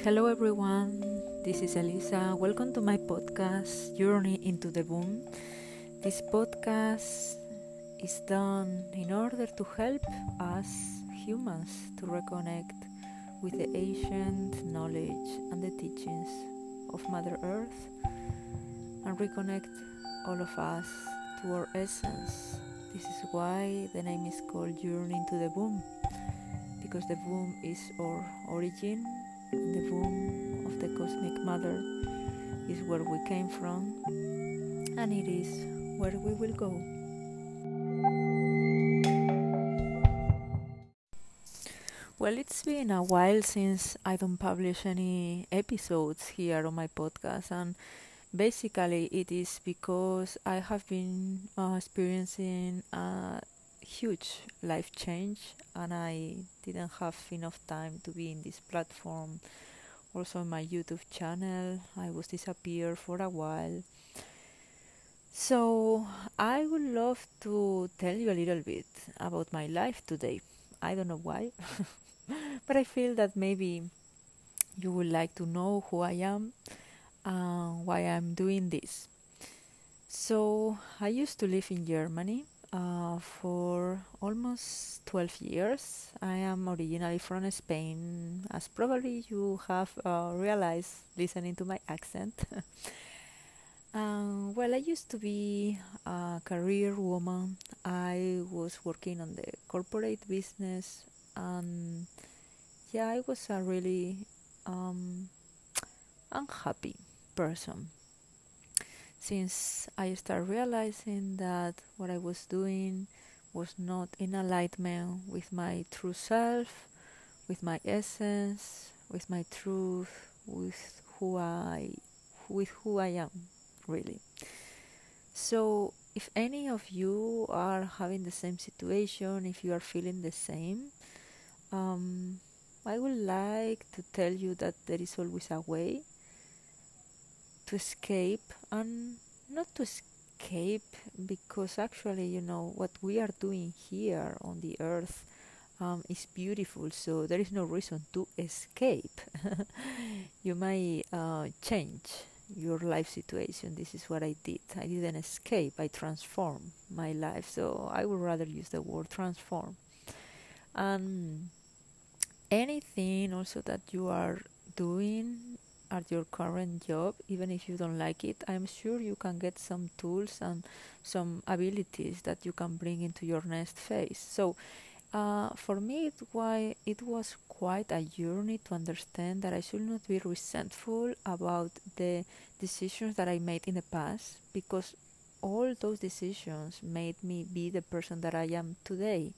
Hello, everyone. This is Elisa. Welcome to my podcast, Journey into the Womb. This podcast is done in order to help us humans to reconnect with the ancient knowledge and the teachings of Mother Earth and reconnect all of us to our essence. This is why the name is called Journey into the Womb because the womb is our origin and the womb of the cosmic mother is where we came from and it is where we will go. Well, it's been a while since I don't publish any episodes here on my podcast, and basically it is because I have been uh, experiencing a huge life change and I didn't have enough time to be in this platform. Also, my YouTube channel, I was disappeared for a while. So, I would love to tell you a little bit about my life today. I don't know why, but I feel that maybe you would like to know who I am and why I'm doing this. So, I used to live in Germany uh, for almost 12 years. I am originally from Spain, as probably you have uh, realized listening to my accent. um, well, I used to be a career woman. I was working on the corporate business, and yeah, I was a really um, unhappy person since I started realizing that what I was doing was not in alignment with my true self, with my essence, with my truth, with who I with who I am really. So if any of you are having the same situation, if you are feeling the same, um, I would like to tell you that there is always a way to escape and not to escape because actually you know what we are doing here on the earth um, is beautiful so there is no reason to escape. You might uh, change your life situation. This is what i did. I didn't escape. I transformed my life. So i would rather use the word transform. And anything also that you are doing at your current job, even if you don't like it, I'm sure you can get some tools and some abilities that you can bring into your next phase. So, uh, for me, it, why, it was quite a journey to understand that I should not be resentful about the decisions that I made in the past because all those decisions made me be the person that I am today.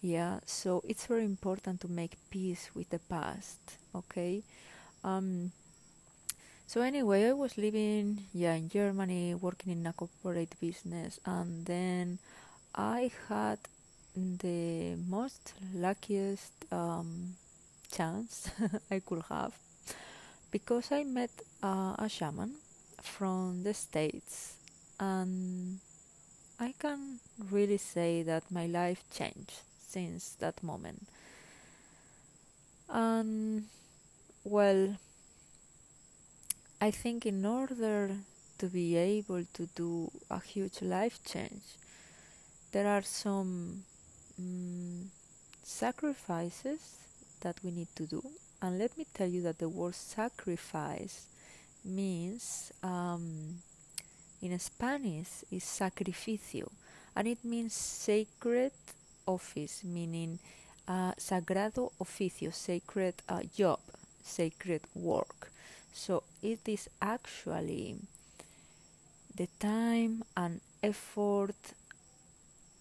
Yeah, so it's very important to make peace with the past. Okay. Um, so anyway, I was living yeah in Germany, working in a corporate business, and then I had the most luckiest um, chance I could have because I met uh, a shaman from the states, and I can really say that my life changed since that moment. And well I think in order to be able to do a huge life change, there are some um, sacrifices that we need to do. And let me tell you that the word sacrifice means, um, in Spanish, is sacrificio, and it means sacred office, meaning uh, sagrado oficio, sacred uh, job, sacred work. So it is actually the time and effort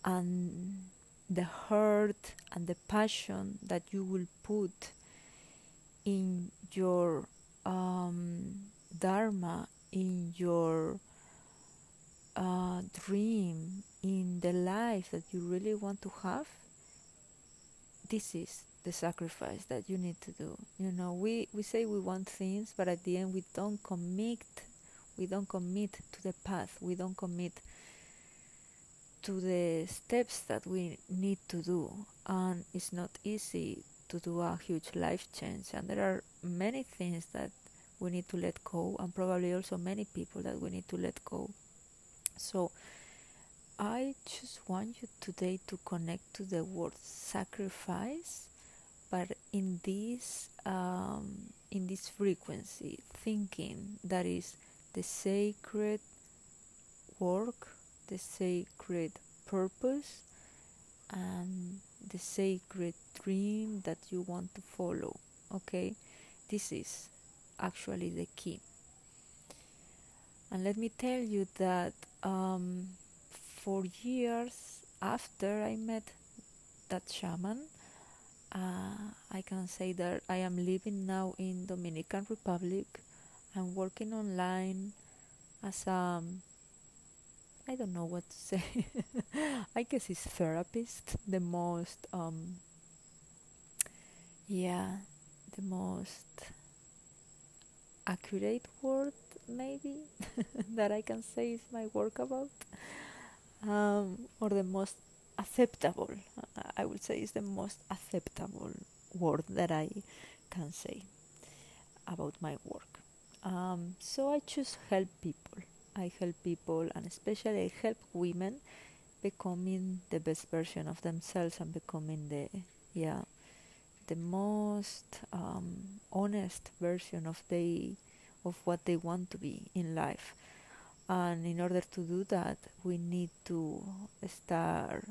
and the heart and the passion that you will put in your um, dharma, in your uh, dream, in the life that you really want to have. This is the sacrifice that you need to do. You know, we, we say we want things, but at the end we don't commit. We don't commit to the path. We don't commit to the steps that we need to do. And it's not easy to do a huge life change. And there are many things that we need to let go, and probably also many people that we need to let go. So, I just want you today to connect to the word sacrifice, but in this um, in this frequency, thinking that is the sacred work, the sacred purpose, and the sacred dream that you want to follow. Okay, this is actually the key. And let me tell you that um, for years after I met that shaman, uh, I can say that I am living now in Dominican Republic. I'm working online as a I don't know what to say. I guess it's therapist, the most um yeah, the most accurate word maybe that I can say is my work about. Um, or the most acceptable, I would say is the most acceptable word that I can say about my work. Um, so I choose help people I help people and especially I help women becoming the best version of themselves and becoming the yeah the most um, honest version of they of what they want to be in life and in order to do that we need to start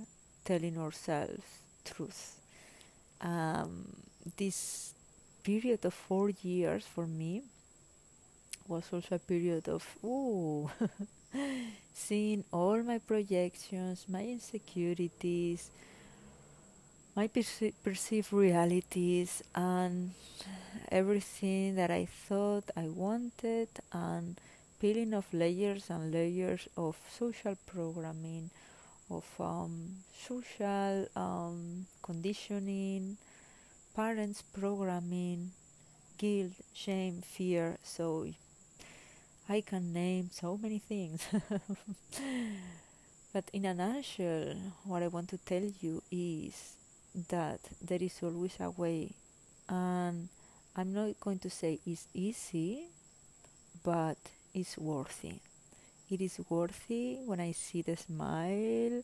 telling ourselves truth. Um, this period of four years for me was also a period of ooh, seeing all my projections, my insecurities, my perce- perceived realities, and everything that I thought I wanted, and peeling off layers and layers of social programming, of um, social um, conditioning, parents programming, guilt, shame, fear. So I can name so many things. but in a nutshell, what I want to tell you is that there is always a way. And I'm not going to say it's easy, but it's worthy. It is worthy when I see the smile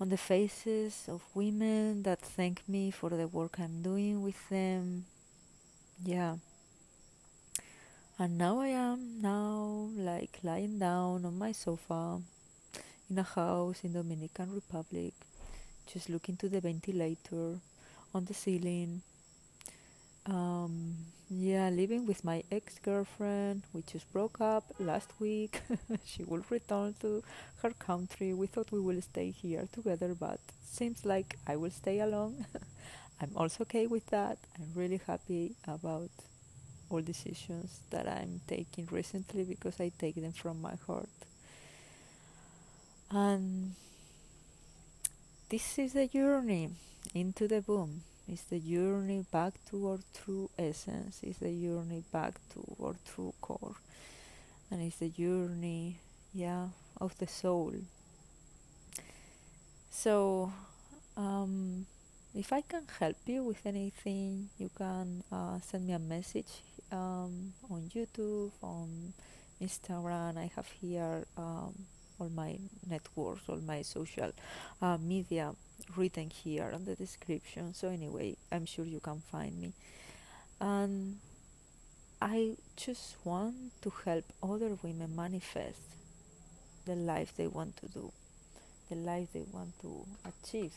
on the faces of women that thank me for the work I'm doing with them. Yeah and now I am now like lying down on my sofa in a house in Dominican Republic, just looking to the ventilator on the ceiling. Um, yeah, living with my ex-girlfriend. We just broke up last week. she will return to her country. We thought we will stay here together, but seems like I will stay alone. I'm also okay with that. I'm really happy about all decisions that I'm taking recently because I take them from my heart. And this is the journey into the womb. It's the journey back to our true essence. It's the journey back to our true core. And it's the journey, yeah, of the soul. So, um, if I can help you with anything, you can uh, send me a message um, on YouTube, on Instagram. I have here um, all my networks, all my social uh, media written here on the description. So anyway, I'm sure you can find me. And I just want to help other women manifest the life they want to do, the life they want to achieve.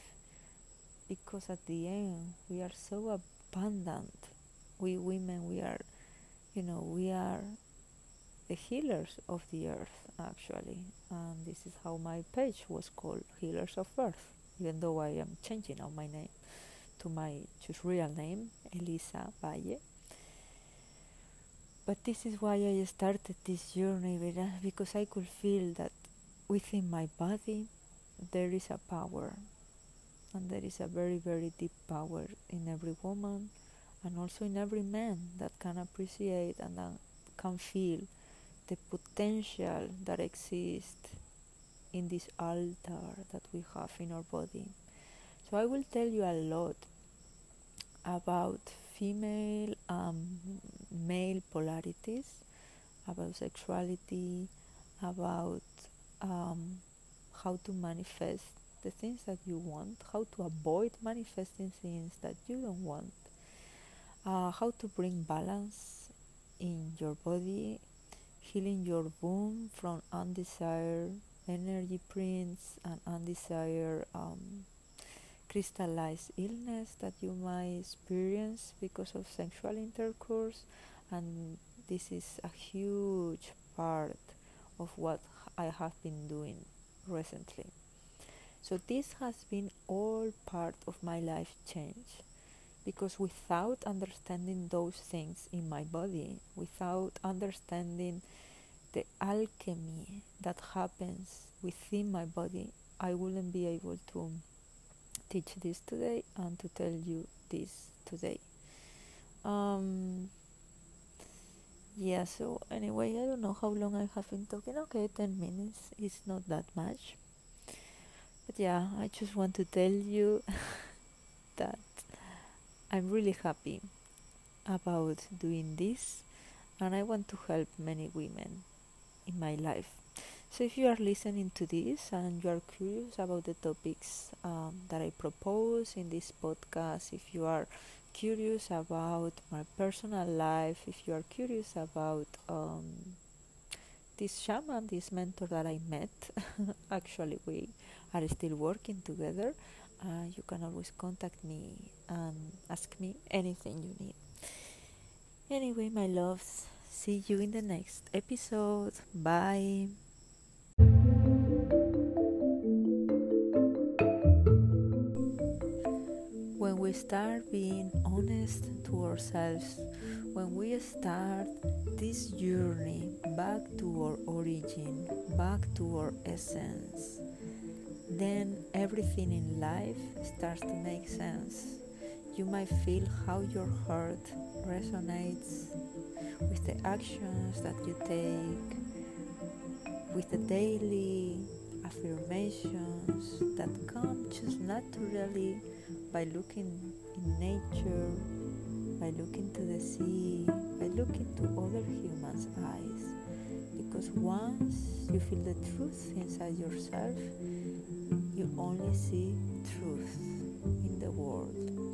Because at the end, we are so abundant. We women, we are you know, we are the healers of the earth, actually. And this is how my page was called Healers of Earth, even though I am changing now my name to my just real name, Elisa Valle. But this is why I started this journey because I could feel that within my body there is a power, and there is a very, very deep power in every woman and also in every man that can appreciate and that can feel the potential that exists in this altar that we have in our body. So I will tell you a lot about female and male polarities, about sexuality, about um, how to manifest the things that you want, how to avoid manifesting things that you don't want, uh, how to bring balance in your body, healing your womb from undesired energy prints and undesired um, crystallized illness that you might experience because of sexual intercourse and this is a huge part of what I have been doing recently. So this has been all part of my life change because without understanding those things in my body, without understanding the alchemy that happens within my body, I wouldn't be able to teach this today and to tell you this today. Um, yeah, so anyway, I don't know how long I have been talking. Okay, 10 minutes is not that much. But yeah, I just want to tell you that I'm really happy about doing this and I want to help many women in my life. So, if you are listening to this and you are curious about the topics um, that I propose in this podcast, if you are curious about my personal life, if you are curious about um, this shaman, this mentor that I met, actually, we are still working together. Uh, you can always contact me and ask me anything you need. Anyway, my loves, see you in the next episode. Bye. When we start being honest to ourselves, when we start this journey back to our origin, back to our essence, then everything in life starts to make sense. You might feel how your heart resonates with the actions that you take, with the daily affirmations that come just naturally by looking in nature, by looking to the sea, by looking to other humans' eyes. Because once you feel the truth inside yourself, you only see truth in the world.